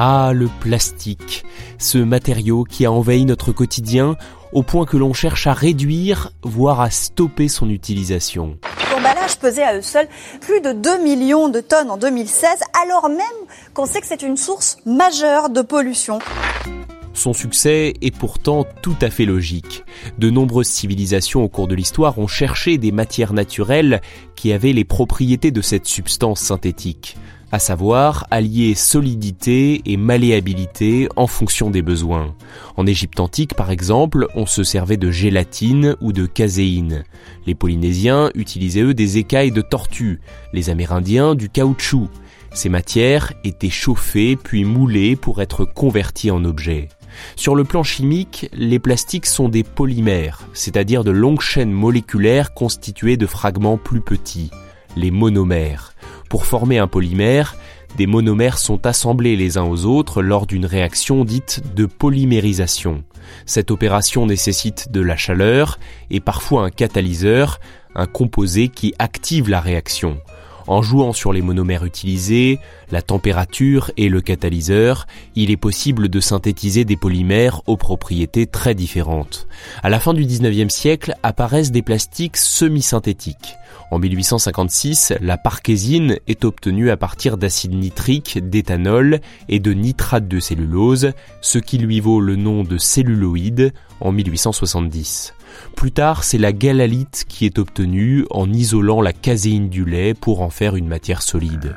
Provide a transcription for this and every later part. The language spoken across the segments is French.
Ah le plastique, ce matériau qui a envahi notre quotidien au point que l'on cherche à réduire, voire à stopper son utilisation. L'emballage pesait à eux seuls plus de 2 millions de tonnes en 2016, alors même qu'on sait que c'est une source majeure de pollution. Son succès est pourtant tout à fait logique. De nombreuses civilisations au cours de l'histoire ont cherché des matières naturelles qui avaient les propriétés de cette substance synthétique, à savoir allier solidité et malléabilité en fonction des besoins. En Égypte antique, par exemple, on se servait de gélatine ou de caséine. Les Polynésiens utilisaient eux des écailles de tortue, les Amérindiens du caoutchouc. Ces matières étaient chauffées puis moulées pour être converties en objets. Sur le plan chimique, les plastiques sont des polymères, c'est-à-dire de longues chaînes moléculaires constituées de fragments plus petits, les monomères. Pour former un polymère, des monomères sont assemblés les uns aux autres lors d'une réaction dite de polymérisation. Cette opération nécessite de la chaleur et parfois un catalyseur, un composé qui active la réaction. En jouant sur les monomères utilisés, la température et le catalyseur, il est possible de synthétiser des polymères aux propriétés très différentes. À la fin du 19e siècle apparaissent des plastiques semi-synthétiques. En 1856, la parkésine est obtenue à partir d'acide nitrique, d'éthanol et de nitrate de cellulose, ce qui lui vaut le nom de celluloïde en 1870. Plus tard, c'est la galalite qui est obtenue en isolant la caséine du lait pour en faire une matière solide.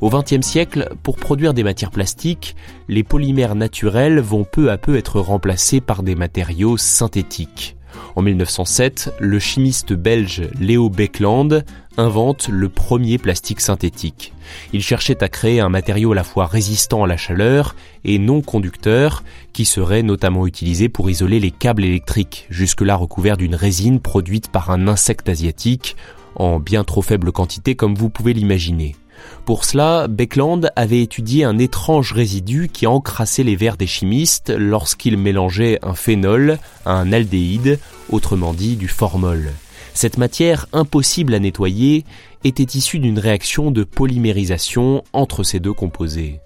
Au XXe siècle, pour produire des matières plastiques, les polymères naturels vont peu à peu être remplacés par des matériaux synthétiques. En 1907, le chimiste belge Léo Beckland invente le premier plastique synthétique. Il cherchait à créer un matériau à la fois résistant à la chaleur et non conducteur, qui serait notamment utilisé pour isoler les câbles électriques, jusque-là recouverts d'une résine produite par un insecte asiatique, en bien trop faible quantité comme vous pouvez l'imaginer. Pour cela, Beckland avait étudié un étrange résidu qui encrassait les verres des chimistes lorsqu'ils mélangeaient un phénol à un aldéhyde, autrement dit du formol. Cette matière impossible à nettoyer était issue d'une réaction de polymérisation entre ces deux composés.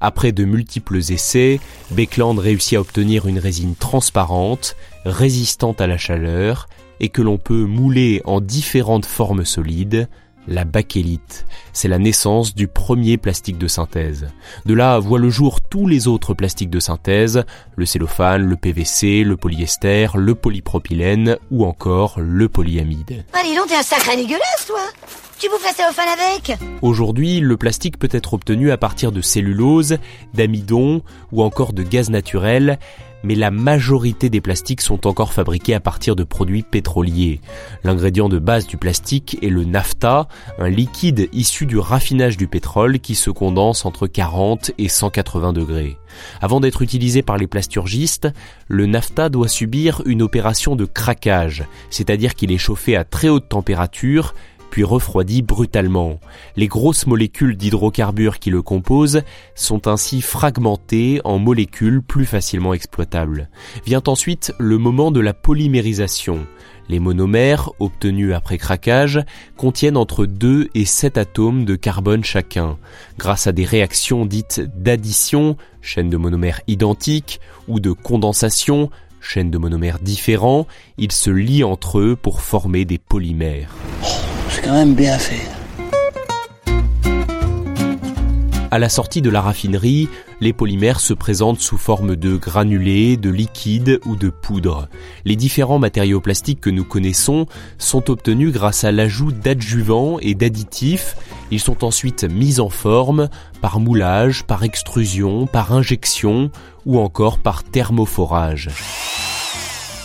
Après de multiples essais, Beckland réussit à obtenir une résine transparente, résistante à la chaleur, et que l'on peut mouler en différentes formes solides, la bakélite. C'est la naissance du premier plastique de synthèse. De là voient le jour tous les autres plastiques de synthèse, le cellophane, le PVC, le polyester, le polypropylène ou encore le polyamide. Allez donc, t'es un sacré dégueulasse, toi Tu bouffes la cellophane avec Aujourd'hui, le plastique peut être obtenu à partir de cellulose, d'amidon ou encore de gaz naturel, mais la majorité des plastiques sont encore fabriqués à partir de produits pétroliers. L'ingrédient de base du plastique est le naphtha, un liquide issu du raffinage du pétrole qui se condense entre 40 et 180 degrés. Avant d'être utilisé par les plasturgistes, le naphtha doit subir une opération de craquage, c'est-à-dire qu'il est chauffé à très haute température, puis refroidi brutalement. Les grosses molécules d'hydrocarbures qui le composent sont ainsi fragmentées en molécules plus facilement exploitables. Vient ensuite le moment de la polymérisation. Les monomères, obtenus après craquage, contiennent entre 2 et 7 atomes de carbone chacun. Grâce à des réactions dites d'addition, chaînes de monomères identiques, ou de condensation, chaînes de monomères différents, ils se lient entre eux pour former des polymères. C'est quand même bien fait. À la sortie de la raffinerie, Les polymères se présentent sous forme de granulés, de liquides ou de poudre. Les différents matériaux plastiques que nous connaissons sont obtenus grâce à l'ajout d'adjuvants et d'additifs. Ils sont ensuite mis en forme par moulage, par extrusion, par injection ou encore par thermoforage.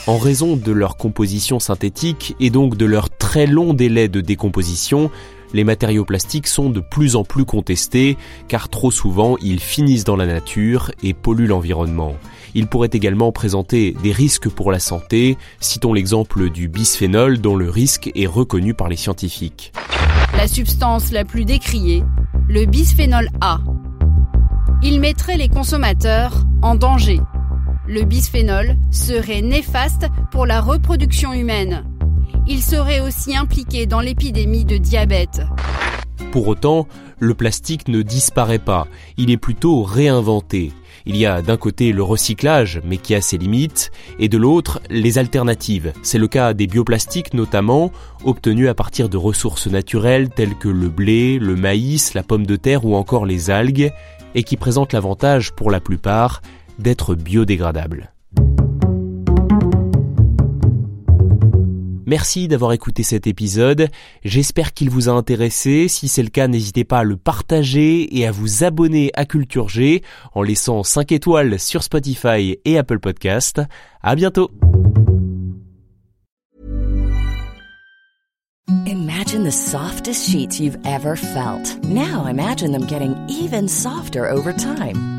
En raison de leur composition synthétique et donc de leur très long délai de décomposition, les matériaux plastiques sont de plus en plus contestés car trop souvent ils finissent dans la nature et polluent l'environnement. Ils pourraient également présenter des risques pour la santé, citons l'exemple du bisphénol dont le risque est reconnu par les scientifiques. La substance la plus décriée, le bisphénol A. Il mettrait les consommateurs en danger. Le bisphénol serait néfaste pour la reproduction humaine il serait aussi impliqué dans l'épidémie de diabète. Pour autant, le plastique ne disparaît pas, il est plutôt réinventé. Il y a d'un côté le recyclage, mais qui a ses limites, et de l'autre les alternatives. C'est le cas des bioplastiques notamment, obtenus à partir de ressources naturelles telles que le blé, le maïs, la pomme de terre ou encore les algues, et qui présentent l'avantage pour la plupart d'être biodégradables. Merci d'avoir écouté cet épisode. J'espère qu'il vous a intéressé. Si c'est le cas, n'hésitez pas à le partager et à vous abonner à Culture G en laissant 5 étoiles sur Spotify et Apple Podcast. À bientôt. Imagine the softest sheets you've ever felt. Now imagine them getting even softer over time.